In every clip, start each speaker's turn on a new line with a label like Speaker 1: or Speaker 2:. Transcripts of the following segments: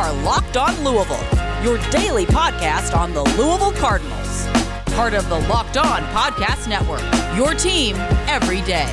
Speaker 1: are Locked On Louisville, your daily podcast on the Louisville Cardinals. Part of the Locked On Podcast Network, your team every day.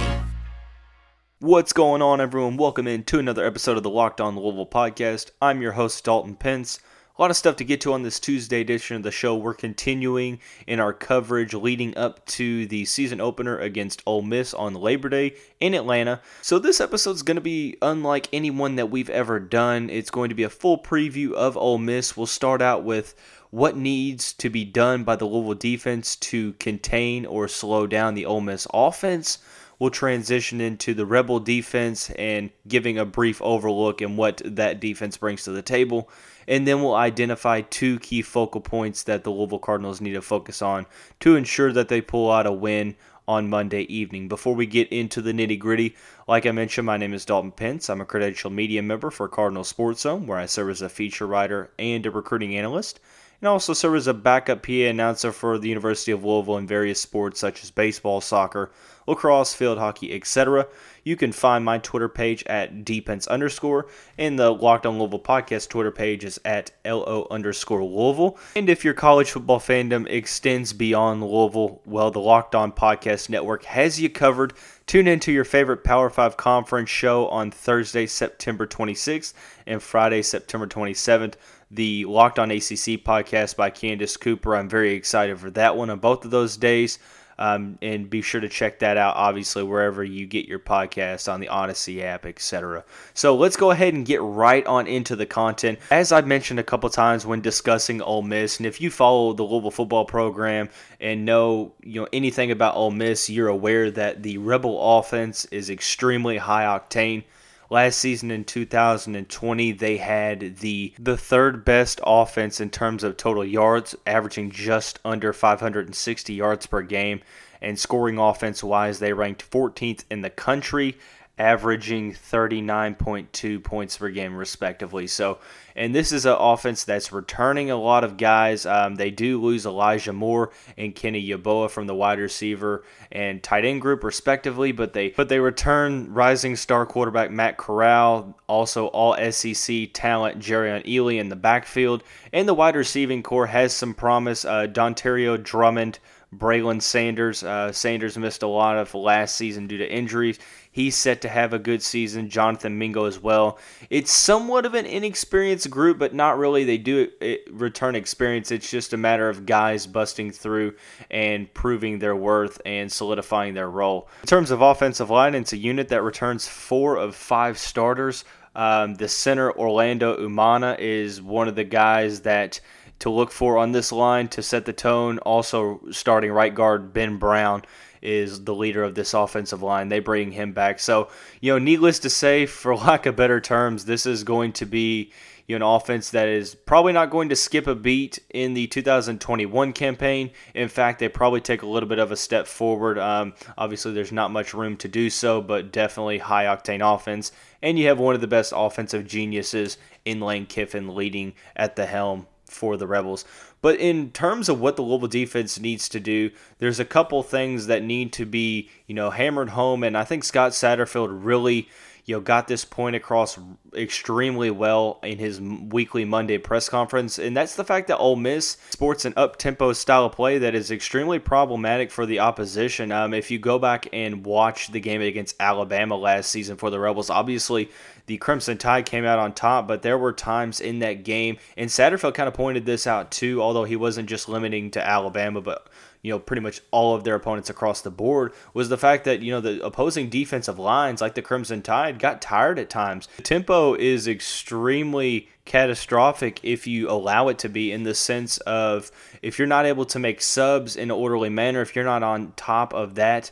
Speaker 2: What's going on, everyone? Welcome in to another episode of the Locked On Louisville podcast. I'm your host, Dalton Pence. A lot of stuff to get to on this Tuesday edition of the show. We're continuing in our coverage leading up to the season opener against Ole Miss on Labor Day in Atlanta. So, this episode is going to be unlike any one that we've ever done. It's going to be a full preview of Ole Miss. We'll start out with what needs to be done by the Louisville defense to contain or slow down the Ole Miss offense we'll transition into the Rebel defense and giving a brief overlook and what that defense brings to the table. And then we'll identify two key focal points that the Louisville Cardinals need to focus on to ensure that they pull out a win on Monday evening. Before we get into the nitty gritty, like I mentioned, my name is Dalton Pence. I'm a credential media member for Cardinal Sports Zone, where I serve as a feature writer and a recruiting analyst and also serve as a backup PA announcer for the University of Louisville in various sports such as baseball, soccer, lacrosse, field hockey, etc. You can find my Twitter page at dpence underscore, and the Locked On Louisville podcast Twitter page is at lo underscore Louisville. And if your college football fandom extends beyond Louisville, well, the Locked On Podcast Network has you covered. Tune into your favorite Power 5 conference show on Thursday, September 26th and Friday, September 27th the Locked On ACC podcast by Candace Cooper. I'm very excited for that one on both of those days. Um, and be sure to check that out, obviously, wherever you get your podcast on the Odyssey app, etc. So let's go ahead and get right on into the content. As I've mentioned a couple times when discussing Ole Miss, and if you follow the Louisville football program and know you know anything about Ole Miss, you're aware that the Rebel offense is extremely high octane. Last season in 2020, they had the the third best offense in terms of total yards, averaging just under 560 yards per game. And scoring offense wise, they ranked 14th in the country averaging 39.2 points per game, respectively. So, and this is an offense that's returning a lot of guys. Um, they do lose Elijah Moore and Kenny Yeboah from the wide receiver and tight end group, respectively, but they but they return rising star quarterback Matt Corral, also all SEC talent Jerrion Ealy in the backfield, and the wide receiving core has some promise. Uh, Dontario Drummond. Braylon Sanders. Uh, Sanders missed a lot of last season due to injuries. He's set to have a good season. Jonathan Mingo as well. It's somewhat of an inexperienced group, but not really. They do return experience. It's just a matter of guys busting through and proving their worth and solidifying their role. In terms of offensive line, it's a unit that returns four of five starters. Um, the center, Orlando Umana, is one of the guys that to look for on this line to set the tone. Also, starting right guard Ben Brown is the leader of this offensive line. They bring him back. So, you know, needless to say, for lack of better terms, this is going to be you know, an offense that is probably not going to skip a beat in the 2021 campaign. In fact, they probably take a little bit of a step forward. Um, obviously, there's not much room to do so, but definitely high octane offense. And you have one of the best offensive geniuses in Lane Kiffin leading at the helm for the Rebels. But in terms of what the Louisville defense needs to do, there's a couple things that need to be, you know, hammered home. And I think Scott Satterfield really, you know, got this point across extremely well in his weekly Monday press conference, and that's the fact that Ole Miss sports an up-tempo style of play that is extremely problematic for the opposition. Um, if you go back and watch the game against Alabama last season for the Rebels, obviously the Crimson Tide came out on top, but there were times in that game, and Satterfield kind of pointed this out too, although he wasn't just limiting to Alabama, but you know, pretty much all of their opponents across the board was the fact that, you know, the opposing defensive lines like the Crimson Tide got tired at times. The tempo is extremely catastrophic if you allow it to be in the sense of if you're not able to make subs in an orderly manner, if you're not on top of that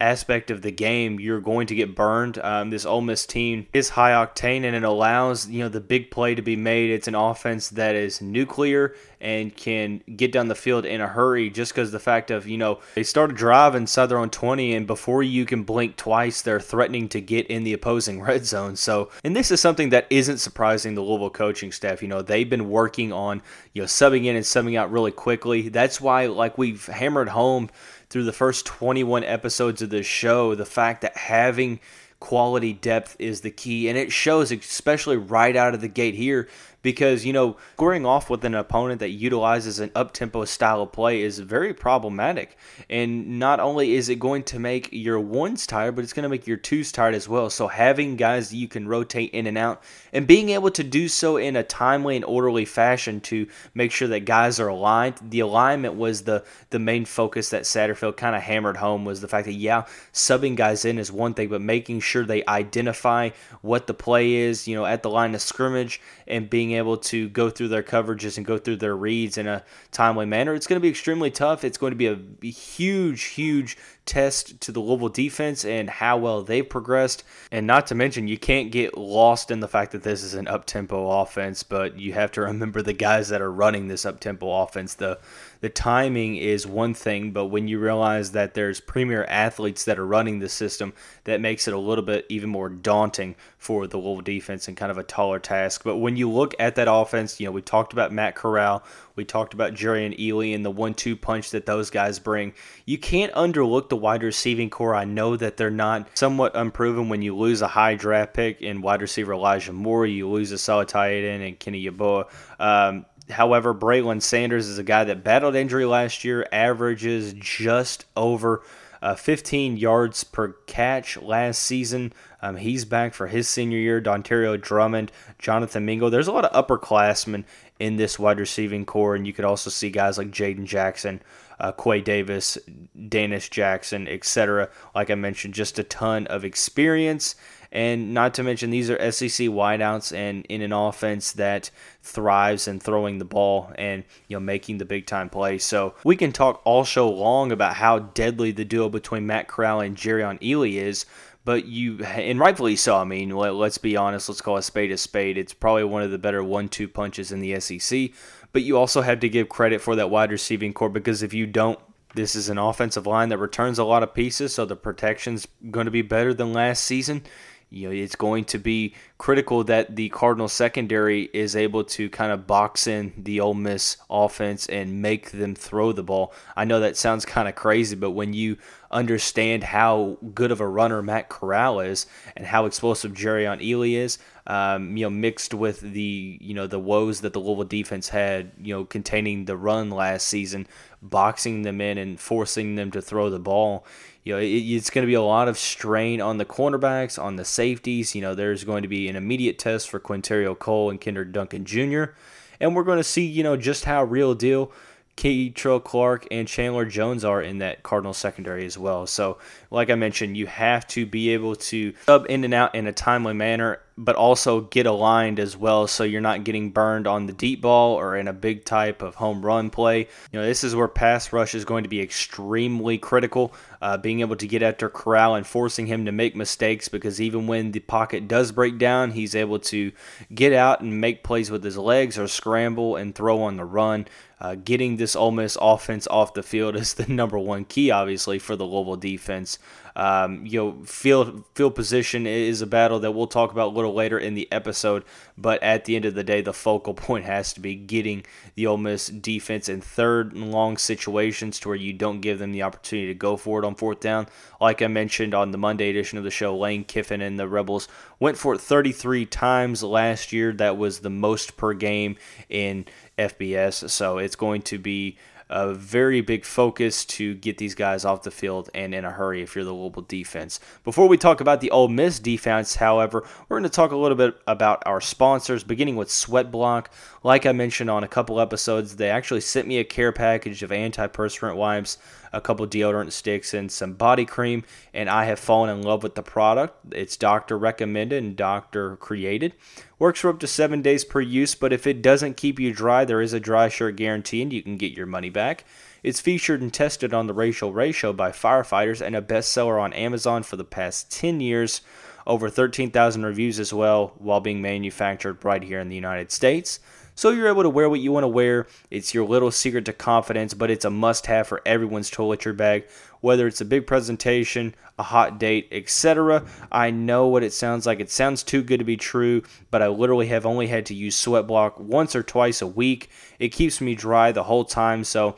Speaker 2: aspect of the game, you're going to get burned. Um, this Ole Miss team is high octane and it allows you know the big play to be made. It's an offense that is nuclear and can get down the field in a hurry. Just because the fact of you know they start a drive inside their own 20 and before you can blink twice, they're threatening to get in the opposing red zone. So and this is something that isn't surprising the Louisville coaching staff. You know they've been working on you know subbing in and subbing out really quickly. That's why like we've hammered home through the first 21 episodes of this show the fact that having quality depth is the key. And it shows especially right out of the gate here because, you know, scoring off with an opponent that utilizes an up tempo style of play is very problematic. And not only is it going to make your ones tired, but it's going to make your twos tired as well. So having guys that you can rotate in and out and being able to do so in a timely and orderly fashion to make sure that guys are aligned. The alignment was the the main focus that Satterfield kind of hammered home was the fact that yeah, subbing guys in is one thing, but making sure they identify what the play is, you know, at the line of scrimmage and being able to go through their coverages and go through their reads in a timely manner. It's going to be extremely tough. It's going to be a huge, huge test to the Louisville defense and how well they've progressed. And not to mention, you can't get lost in the fact that this is an up tempo offense, but you have to remember the guys that are running this up tempo offense. The the timing is one thing, but when you realize that there's premier athletes that are running the system, that makes it a little bit even more daunting for the Louisville defense and kind of a taller task. But when you look at that offense, you know, we talked about Matt Corral, we talked about Jerrion Ealy and the one two punch that those guys bring. You can't underlook the wide receiving core. I know that they're not somewhat unproven when you lose a high draft pick in wide receiver Elijah Moore, you lose a solid tight end and Kenny Yeboah. Um, However, Braylon Sanders is a guy that battled injury last year, averages just over uh, 15 yards per catch last season. Um, he's back for his senior year. Dontario Drummond, Jonathan Mingo. There's a lot of upperclassmen in this wide receiving core, and you could also see guys like Jaden Jackson, uh, Quay Davis, Dannis Jackson, etc. Like I mentioned, just a ton of experience and not to mention, these are SEC wideouts and in an offense that thrives in throwing the ball and you know making the big time play. So we can talk all show long about how deadly the duo between Matt Corral and Jerrion Ealy is. But you, and rightfully so. I mean, let, us be honest. Let's call a spade a spade. It's probably one of the better one-two punches in the SEC. But you also have to give credit for that wide receiving core because if you don't, this is an offensive line that returns a lot of pieces, so the protection's going to be better than last season you know, it's going to be critical that the Cardinals secondary is able to kind of box in the Ole Miss offense and make them throw the ball. I know that sounds kind of crazy, but when you understand how good of a runner Matt Corral is and how explosive Jerrion Ealy is, um, you know, mixed with the you know the woes that the Louisville defense had, you know, containing the run last season, boxing them in and forcing them to throw the ball you know, it, it's going to be a lot of strain on the cornerbacks, on the safeties. You know, there's going to be an immediate test for Qwynnterrio Cole and Kendrick Duncan Jr. And we're going to see, you know, just how real deal Kei'Trel Clark and Chandler Jones are in that Cardinal secondary as well. So, like I mentioned, you have to be able to sub in and out in a timely manner, but also get aligned as well so you're not getting burned on the deep ball or in a big type of home run play. You know, this is where pass rush is going to be extremely critical. Uh, being able to get after Corral and forcing him to make mistakes because even when the pocket does break down, he's able to get out and make plays with his legs or scramble and throw on the run. Uh, getting this Ole Miss offense off the field is the number one key, obviously, for the Louisville defense. Um, you know, field field position is a battle that we'll talk about a little later in the episode. But at the end of the day, the focal point has to be getting the Ole Miss defense in third and long situations to where you don't give them the opportunity to go for it on fourth down. Like I mentioned on the Monday edition of the show, Lane Kiffin and the Rebels went for it 33 times last year. That was the most per game in FBS. So it's going to be a very big focus to get these guys off the field and in a hurry if you're the Louisville defense. Before we talk about the Ole Miss defense, however, we're going to talk a little bit about our sponsors, beginning with Sweatblock. Like I mentioned on a couple episodes, they actually sent me a care package of antiperspirant wipes a couple deodorant sticks, and some body cream. And I have fallen in love with the product. It's doctor recommended and doctor created. Works for up to seven days per use, but if it doesn't keep you dry, there is a dry shirt guarantee and you can get your money back. It's featured and tested on the Rachael Ray Show by firefighters and a bestseller on Amazon for the past 10 years. Over 13,000 reviews as well, while being manufactured right here in the United States so you're able to wear what you want to wear. It's your little secret to confidence, but it's a must have for everyone's toiletry bag, whether it's a big presentation, a hot date, etc. I know what it sounds like. It sounds too good to be true, but I literally have only had to use Sweat Block once or twice a week. It keeps me dry the whole time, so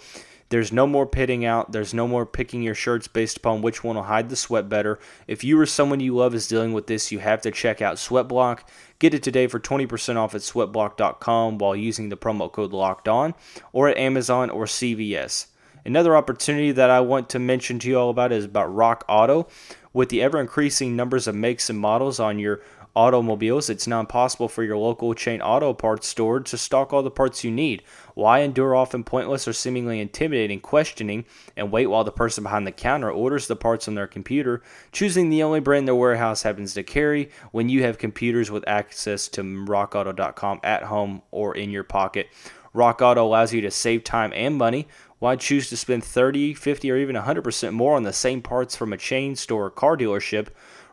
Speaker 2: There's no more pitting out. There's no more picking your shirts based upon which one will hide the sweat better. If you or someone you love is dealing with this, you have to check out Sweatblock. Get it today for 20% off at sweatblock.com while using the promo code locked on or at Amazon or CVS. Another opportunity that I want to mention to you all about is about Rock Auto. With the ever increasing numbers of makes and models on your automobiles, it's now impossible for your local chain auto parts store to stock all the parts you need. Why endure often pointless or seemingly intimidating questioning and wait while the person behind the counter orders the parts on their computer, choosing the only brand their warehouse happens to carry when you have computers with access to rockauto.com at home or in your pocket? Rock Auto allows you to save time and money. Why choose to spend 30, 50, or even 100% more on the same parts from a chain store or car dealership?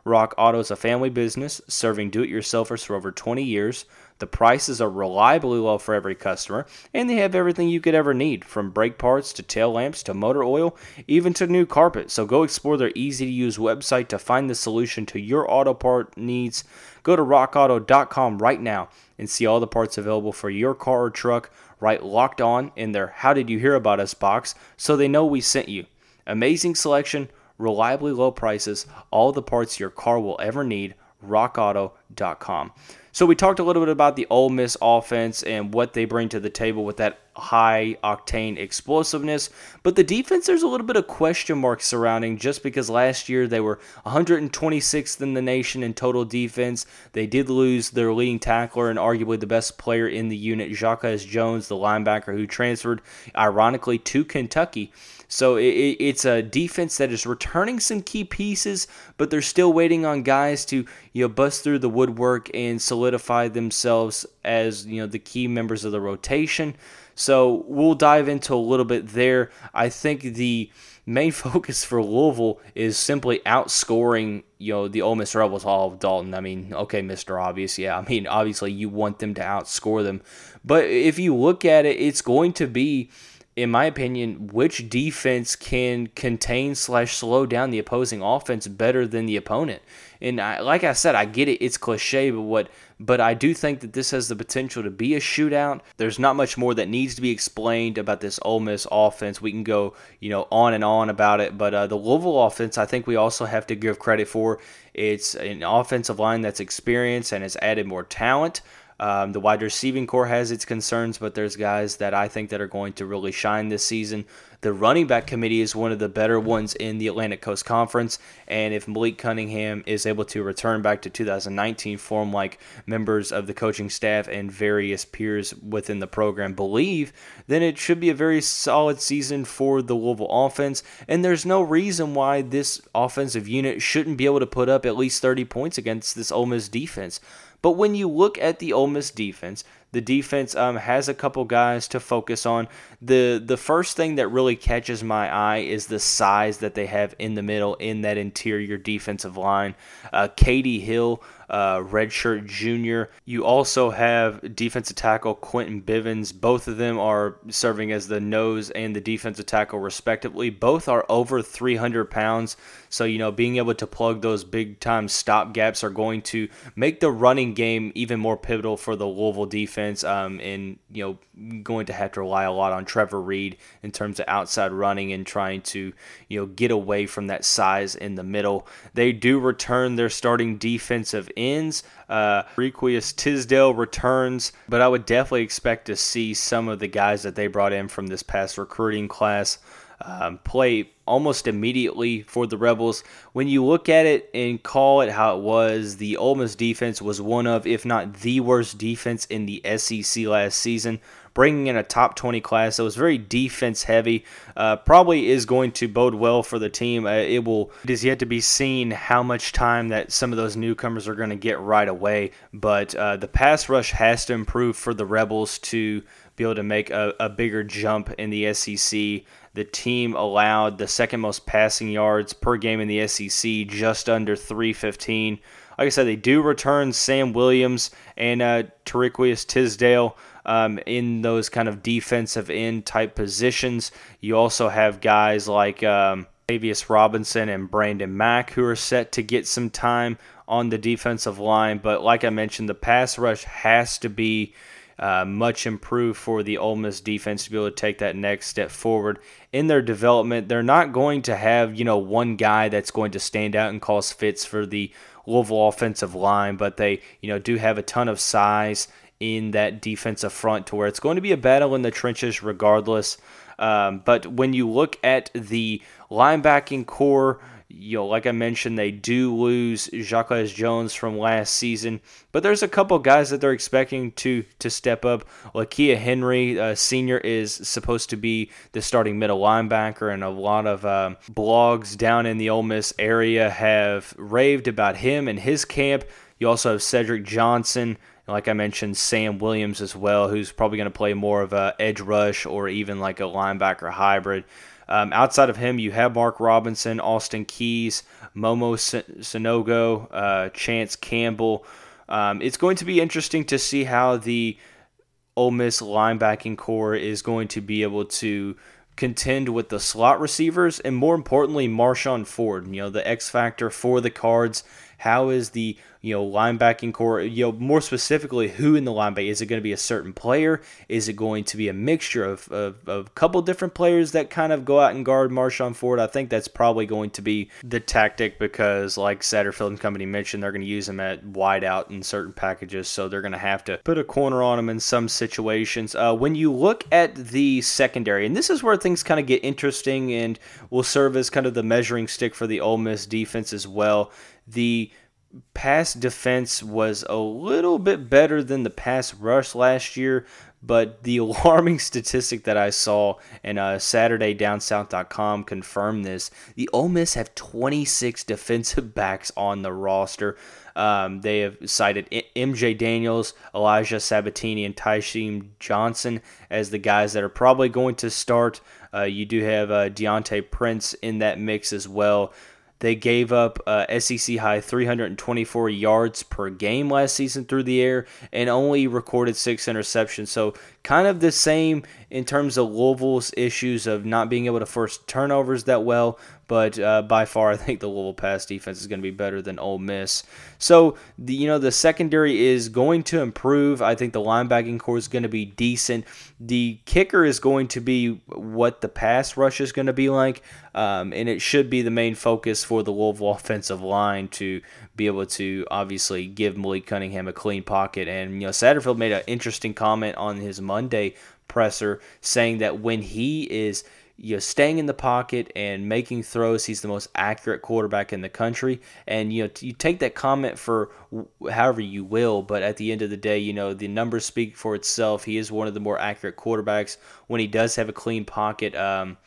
Speaker 2: Rock Auto is a family business serving do it yourselfers for over 20 years. The prices are reliably low for every customer, and they have everything you could ever need from brake parts to tail lamps to motor oil, even to new carpet. So go explore their easy to use website to find the solution to your auto part needs. Go to rockauto.com right now and see all the parts available for your car or truck. Right locked on in their How Did You Hear About Us box so they know we sent you. Amazing selection reliably low prices, all the parts your car will ever need. RockAuto.com. So we talked a little bit about the Ole Miss offense and what they bring to the table with that high octane explosiveness, but the defense there's a little bit of question marks surrounding just because last year they were 126th in the nation in total defense. They did lose their leading tackler and arguably the best player in the unit, Jacquez Jones, the linebacker who transferred ironically to Kentucky. So it's a defense that is returning some key pieces, but they're still waiting on guys to you know bust through the woodwork and solidify themselves as you know the key members of the rotation. So we'll dive into a little bit there. I think the main focus for Louisville is simply outscoring, you know, the Ole Miss Rebels all of Dalton. I mean, okay, Mr. Obvious, yeah. I mean, obviously you want them to outscore them. But if you look at it, it's going to be in my opinion, which defense can contain slash slow down the opposing offense better than the opponent. And I, like I said, I get it; it's cliche, but what, but I do think that this has the potential to be a shootout. There's not much more that needs to be explained about this Ole Miss offense. We can go, you know, on and on about it, but uh, the Louisville offense, I think we also have to give credit for. It's an offensive line that's experienced and has added more talent. Um, the wide receiving core has its concerns, but there's guys that I think that are going to really shine this season. The running back committee is one of the better ones in the Atlantic Coast Conference, and if Malik Cunningham is able to return back to 2019 form, like members of the coaching staff and various peers within the program believe, then it should be a very solid season for the Louisville offense. And there's no reason why this offensive unit shouldn't be able to put up at least 30 points against this Ole Miss defense. But when you look at the Ole Miss defense, the defense um, has a couple guys to focus on. the The first thing that really catches my eye is the size that they have in the middle in that interior defensive line. Uh, KD Hill uh, redshirt junior. You also have defensive tackle Quentin Bivens. Both of them are serving as the nose and the defensive tackle, respectively. Both are over 300 pounds. So, you know, being able to plug those big time stop gaps are going to make the running game even more pivotal for the Louisville defense. Um, and, you know, going to have to rely a lot on Trevor Reed in terms of outside running and trying to, you know, get away from that size in the middle. They do return their starting defensive ends. Uh, Requius Tisdale returns, but I would definitely expect to see some of the guys that they brought in from this past recruiting class um, play almost immediately for the Rebels. When you look at it and call it how it was, the Ole Miss defense was one of, if not the worst defense in the SEC last season bringing in a top 20 class that was very defense heavy. Uh, probably is going to bode well for the team. Uh, it will. It is yet to be seen how much time that some of those newcomers are going to get right away. But uh, the pass rush has to improve for the Rebels to be able to make a, a bigger jump in the SEC. The team allowed the second most passing yards per game in the SEC, just under 315. Like I said, they do return Sam Williams and uh, Tariqious Tisdale um, in those kind of defensive end type positions. You also have guys like um, Robinson and Brandon Mack who are set to get some time on the defensive line. But like I mentioned, the pass rush has to be uh, much improved for the Ole Miss defense to be able to take that next step forward in their development. They're not going to have, you know, one guy that's going to stand out and cause fits for the Louisville offensive line, but they, you know, do have a ton of size in that defensive front to where it's going to be a battle in the trenches regardless. Um, but when you look at the linebacking core, you know, like I mentioned, they do lose Jacquez Jones from last season, but there's a couple guys that they're expecting to to step up. Lakia Henry, uh, senior, is supposed to be the starting middle linebacker, and a lot of um, blogs down in the Ole Miss area have raved about him and his camp. You also have Cedric Johnson, like I mentioned, Sam Williams as well, who's probably going to play more of a edge rush or even like a linebacker hybrid. Um, outside of him, you have Mark Robinson, Austin Keys, Momo Sanogo, uh, Chance Campbell. Um, it's going to be interesting to see how the Ole Miss linebacking core is going to be able to contend with the slot receivers and more importantly Marshon Ford, you know, the X factor for the Cards. How is the you know, linebacking core, you know, more specifically, who in the linebacker? Is it going to be a certain player? Is it going to be a mixture of, of, of a couple different players that kind of go out and guard Marshon Ford? I think that's probably going to be the tactic because, like Satterfield and Company mentioned, they're going to use him at wide out in certain packages, so they're going to have to put a corner on him in some situations. Uh, when you look at the secondary, and this is where things kind of get interesting and will serve as kind of the measuring stick for the Ole Miss defense as well. The pass defense was a little bit better than the pass rush last year, but the alarming statistic that I saw in uh, SaturdayDownSouth.com confirmed this. The Ole Miss have 26 defensive backs on the roster. Um, they have cited MJ Daniels, Elijah Sabbatini, and Tysheem Johnson as the guys that are probably going to start. Uh, you do have uh, Deantre Prince in that mix as well. They gave up uh, SEC high 324 yards per game last season through the air and only recorded six interceptions. So, kind of the same in terms of Louisville's issues of not being able to force turnovers that well, but uh, by far, I think the Louisville pass defense is going to be better than Ole Miss. So, the, you know, the secondary is going to improve. I think the linebacking core is going to be decent. The kicker is going to be what the pass rush is going to be like, um, and it should be the main focus for the Louisville offensive line to be able to obviously give Malik Cunningham a clean pocket. And you know, Satterfield made an interesting comment on his Monday presser saying that when he is you know, staying in the pocket and making throws. He's the most accurate quarterback in the country. And you know, you take that comment for however you will, but at the end of the day, you know, the numbers speak for itself. He is one of the more accurate quarterbacks when he does have a clean pocket. Um,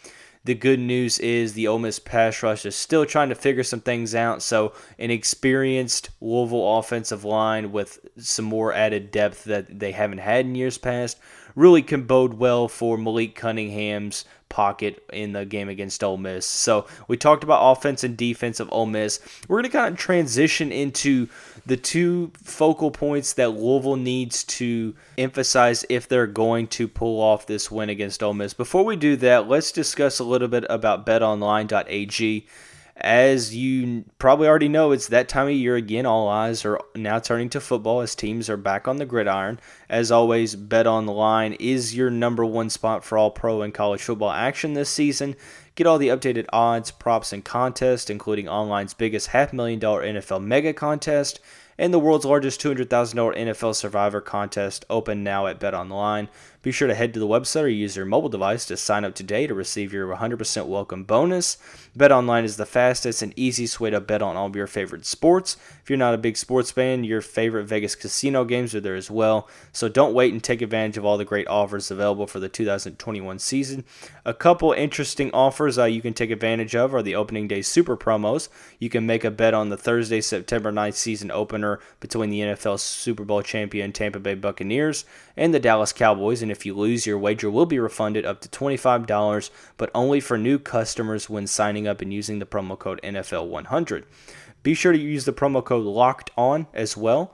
Speaker 2: the good news is the Ole Miss pass rush is still trying to figure some things out. So, an experienced Louisville offensive line with some more added depth that they haven't had in years past really can bode well for Malik Cunningham's pocket in the game against Ole Miss. So we talked about offense and defense of Ole Miss. We're going to kind of transition into the two focal points that Louisville needs to emphasize if they're going to pull off this win against Ole Miss. Before we do that, let's discuss a little bit about betonline.ag. As you probably already know, it's that time of year again. All eyes are now turning to football as teams are back on the gridiron. As always, Bet Online is your number one spot for all pro and college football action this season. Get all the updated odds, props, and contests, including online's biggest half million dollar NFL mega contest and the world's largest $200,000 NFL Survivor contest open now at Bet Online. Be sure to head to the website or use your mobile device to sign up today to receive your 100% welcome bonus. BetOnline is the fastest and easiest way to bet on all of your favorite sports. If you're not a big sports fan, your favorite Vegas casino games are there as well. So don't wait and take advantage of all the great offers available for the 2021 season. A couple interesting offers uh, you can take advantage of are the opening day super promos. You can make a bet on the Thursday, September 9th season opener between the NFL Super Bowl champion Tampa Bay Buccaneers and the Dallas Cowboys. And if you lose, your wager will be refunded up to $25, but only for new customers when signing up and using the promo code NFL100. Be sure to use the promo code LOCKED ON as well.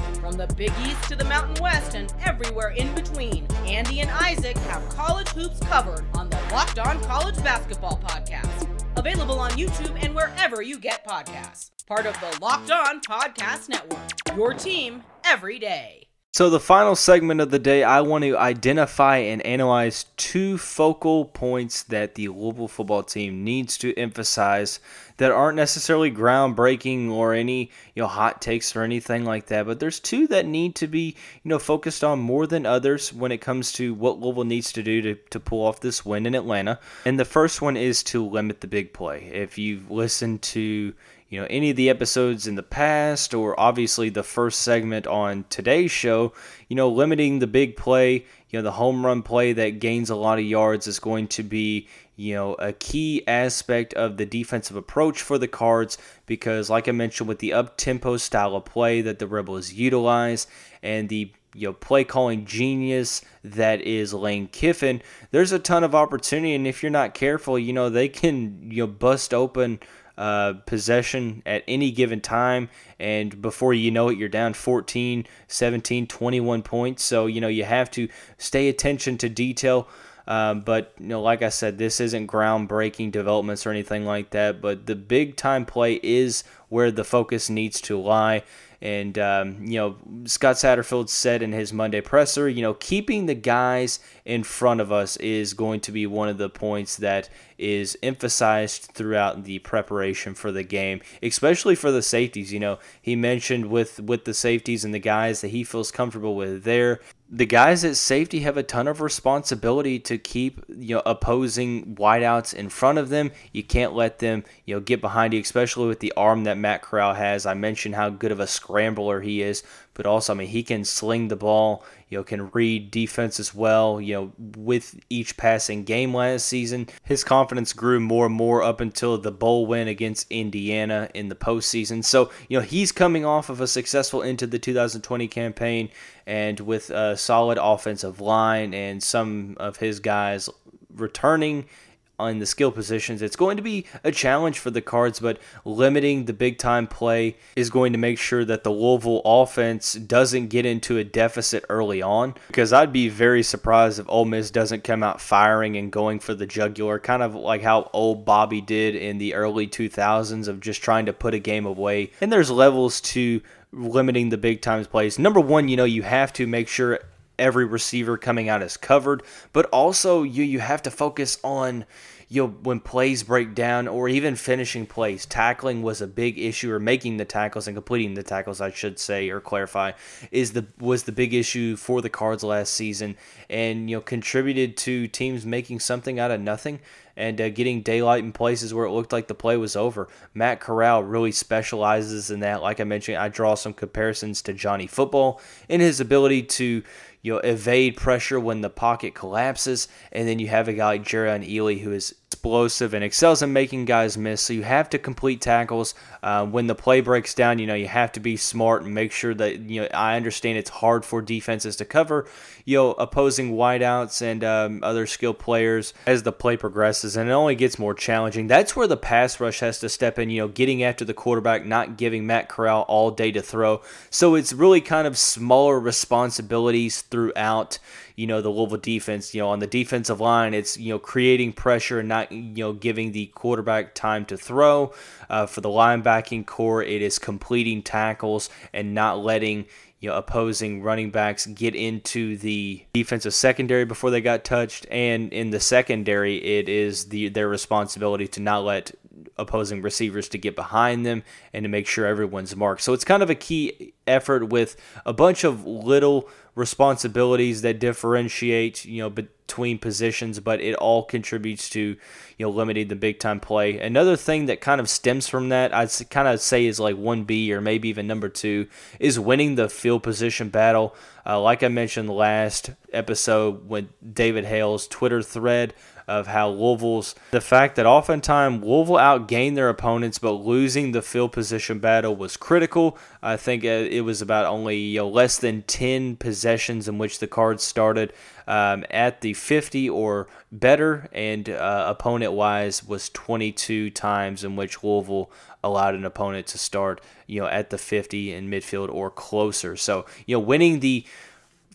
Speaker 1: From the Big East to the Mountain West and everywhere in between, Andy and Isaac have college hoops covered on the Locked On College Basketball Podcast. Available on YouTube and wherever you get podcasts. Part of the Locked On Podcast Network. Your team every day.
Speaker 2: So, the final segment of the day, I want to identify and analyze two focal points that the Louisville football team needs to emphasize that aren't necessarily groundbreaking or any you know hot takes or anything like that. But there's two that need to be you know focused on more than others when it comes to what Louisville needs to do to, to pull off this win in Atlanta. And the first one is to limit the big play. If you've listened to you know any of the episodes in the past or obviously the first segment on today's show you know limiting the big play you know the home run play that gains a lot of yards is going to be you know a key aspect of the defensive approach for the cards because like i mentioned with the up tempo style of play that the rebels utilize and the you know play calling genius that is Lane Kiffin there's a ton of opportunity. And if you're not careful you know they can you know bust open uh, possession at any given time. And before you know it, you're down 14, 17, 21 points. So, you know, you have to stay attention to detail. Um, but, you know, like I said, this isn't groundbreaking developments or anything like that. But the big time play is where the focus needs to lie. And, um, you know, Scott Satterfield said in his Monday presser, you know, keeping the guys in front of us is going to be one of the points that is emphasized throughout the preparation for the game, especially for the safeties. You know, he mentioned with, with the safeties and the guys that he feels comfortable with there the guys at safety have a ton of responsibility to keep you know opposing wideouts in front of them. You can't let them you know get behind you, especially with the arm that Matt Corral has. I mentioned how good of a scrambler he is, but also I mean he can sling the ball you know, can read defense as well. You know, with each passing game last season, his confidence grew more and more up until the bowl win against Indiana in the postseason. So, you know, he's coming off of a successful into the 2020 campaign and with a solid offensive line and some of his guys returning in the skill positions. It's going to be a challenge for the Cards, but limiting the big time play is going to make sure that the Louisville offense doesn't get into a deficit early on. Because I'd be very surprised if Ole Miss doesn't come out firing and going for the jugular, kind of like how old Bobby did in the early 2000s of just trying to put a game away. And there's levels to limiting the big times plays. Number one, you know, you have to make sure every receiver coming out is covered, but also you you have to focus on you know, when plays break down or even finishing plays, tackling was a big issue, or making the tackles and completing the tackles, I should say or clarify, is the was the big issue for the Cards last season, and you know contributed to teams making something out of nothing and uh, getting daylight in places where it looked like the play was over. Matt Corral really specializes in that. Like I mentioned, I draw some comparisons to Johnny Football in his ability to you know evade pressure when the pocket collapses, and then you have a guy like Jerrion Ealy who is explosive and excels in making guys miss. So you have to complete tackles uh, when the play breaks down. You know you have to be smart and make sure that you know. I understand it's hard for defenses to cover you know opposing wideouts and um, other skill players as the play progresses, and it only gets more challenging. That's where the pass rush has to step in. You know, getting after the quarterback, not giving Matt Corral all day to throw. So it's really kind of smaller responsibilities throughout you know the Louisville defense. You know on the defensive line, it's you know creating pressure and not you know giving the quarterback time to throw. Uh, for the linebacking core, it is completing tackles and not letting you know, opposing running backs get into the defensive secondary before they got touched, and in the secondary, it is the their responsibility to not let opposing receivers to get behind them and to make sure everyone's marked. So it's kind of a key effort with a bunch of little responsibilities that differentiate, you know, between positions, but it all contributes to, you know, limiting the big time play. Another thing that kind of stems from that, I'd kind of say is like 1B or maybe even number two, is winning the field position battle. Uh, like I mentioned last episode with David Hale's Twitter thread, of how Louisville's the fact that oftentimes Louisville outgained their opponents, but losing the field position battle was critical. I think it was about only you know, less than 10 possessions in which the Cards started um, at the 50 or better, and uh, opponent wise was 22 times in which Louisville allowed an opponent to start you know at the 50 in midfield or closer. So you know winning the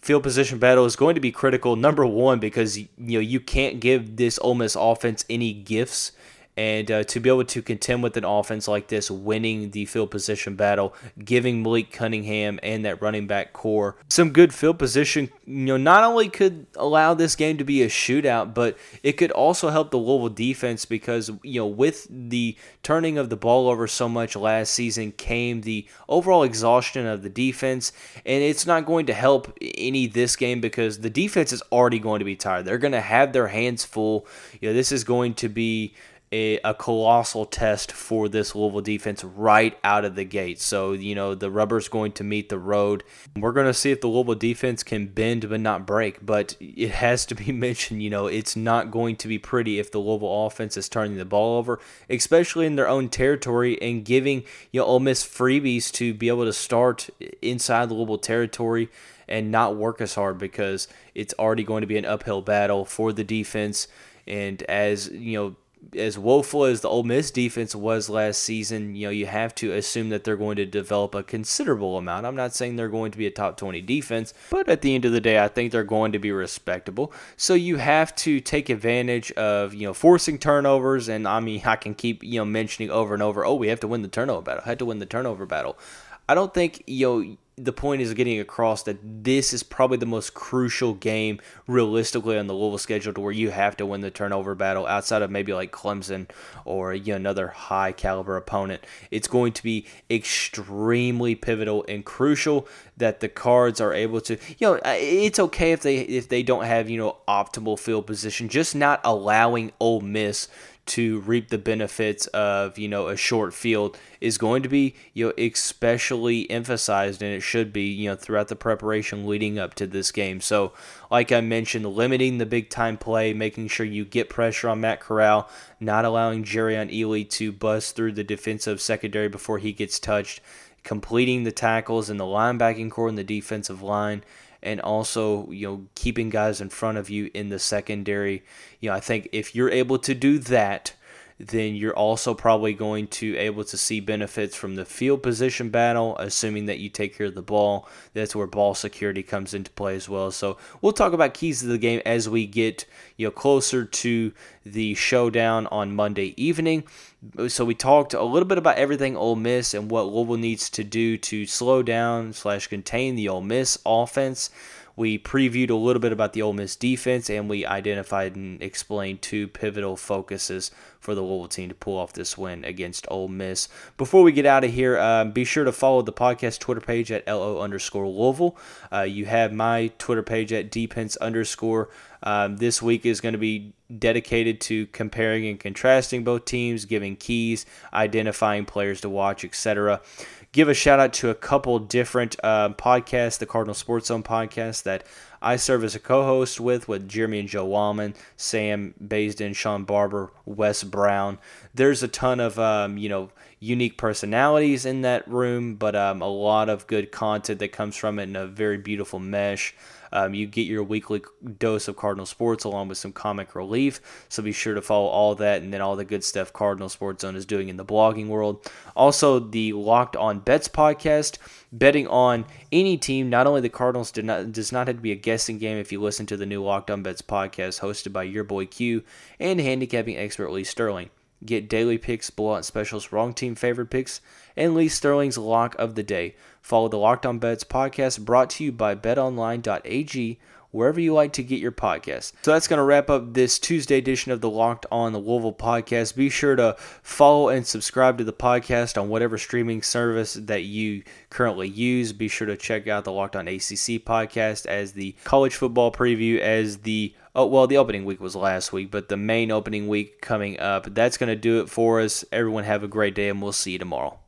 Speaker 2: field position battle is going to be critical. Number one, because you know you can't give this Ole Miss offense any gifts and uh, to be able to contend with an offense like this, winning the field position battle, giving Malik Cunningham and that running back core some good field position, you know, not only could allow this game to be a shootout, but it could also help the Louisville defense because, you know, with the turning of the ball over so much last season came the overall exhaustion of the defense, and it's not going to help any this game because the defense is already going to be tired. They're going to have their hands full. You know, this is going to be a, a, colossal test for this Louisville defense right out of the gate. So, you know, the rubber's going to meet the road. We're going to see if the Louisville defense can bend but not break. But it has to be mentioned, you know, it's not going to be pretty if the Louisville offense is turning the ball over, especially in their own territory and giving, you know, Ole Miss freebies to be able to start inside the Louisville territory and not work as hard because it's already going to be an uphill battle for the defense. And as, you know, as woeful as the Ole Miss defense was last season, you know, you have to assume that they're going to develop a considerable amount. I'm not saying they're going to be a top 20 defense, but at the end of the day, I think they're going to be respectable. So you have to take advantage of, you know, forcing turnovers. And I mean, I can keep, you know, mentioning over and over, oh, we have to win the turnover battle. I had to win the turnover battle. I don't think, you know, the point is getting across that this is probably the most crucial game realistically on the Louisville schedule to where you have to win the turnover battle outside of maybe like Clemson or you know, another high caliber opponent. It's going to be extremely pivotal and crucial that the cards are able to you know it's okay if they if they don't have you know optimal field position just not allowing Ole Miss to reap the benefits of you know a short field is going to be you know especially emphasized and it should be you know throughout the preparation leading up to this game. So like i mentioned limiting the big time play making sure you get pressure on matt corral not allowing Jerrion Ealy to bust through the defensive secondary before he gets touched completing the tackles in the linebacking core and the defensive line and also you know keeping guys in front of you in the secondary. You know, I think if you're able to do that, then you're also probably going to able to see benefits from the field position battle, assuming that you take care of the ball. That's where ball security comes into play as well. So we'll talk about keys to the game as we get you know closer to the showdown on Monday evening. So we talked a little bit about everything Ole Miss and what Louisville needs to do to slow down slash contain the Ole Miss offense. We previewed a little bit about the Ole Miss defense, and we identified and explained two pivotal focuses for the Louisville team to pull off this win against Ole Miss. Before we get out of here, um, be sure to follow the podcast Twitter page at LO underscore Louisville. Uh, you have my Twitter page at dpence underscore. Um, this week is going to be dedicated to comparing and contrasting both teams, giving keys, identifying players to watch, etc give a shout out to a couple different uh, podcasts, the Cardinal Sports Zone podcast that I serve as a co-host with, with Jeremy and Joe Wallman, Sam Baisden, Sean Barber, Wes Brown. There's a ton of um, you know unique personalities in that room, but um, a lot of good content that comes from it in a very beautiful mesh. Um, you get your weekly dose of Cardinal Sports along with some comic relief. So be sure to follow all that and then all the good stuff Cardinal Sports Zone is doing in the blogging world. Also, the Locked On Bets podcast, betting on any team, not only the Cardinals, did not, does not have to be a guessing game if you listen to the new Locked On Bets podcast hosted by your boy Q and handicapping expert Lee Sterling. Get daily picks, blowout specials, wrong team favorite picks, and Lee Sterling's lock of the day. Follow the Locked On Bets podcast brought to you by betonline.ag wherever you like to get your podcast. So that's going to wrap up this Tuesday edition of the Locked On the Louisville podcast. Be sure to follow and subscribe to the podcast on whatever streaming service that you currently use. Be sure to check out the Locked On ACC podcast as the college football preview as the Oh, well, the opening week was last week, but the main opening week coming up. That's going to do it for us. Everyone have a great day, and we'll see you tomorrow.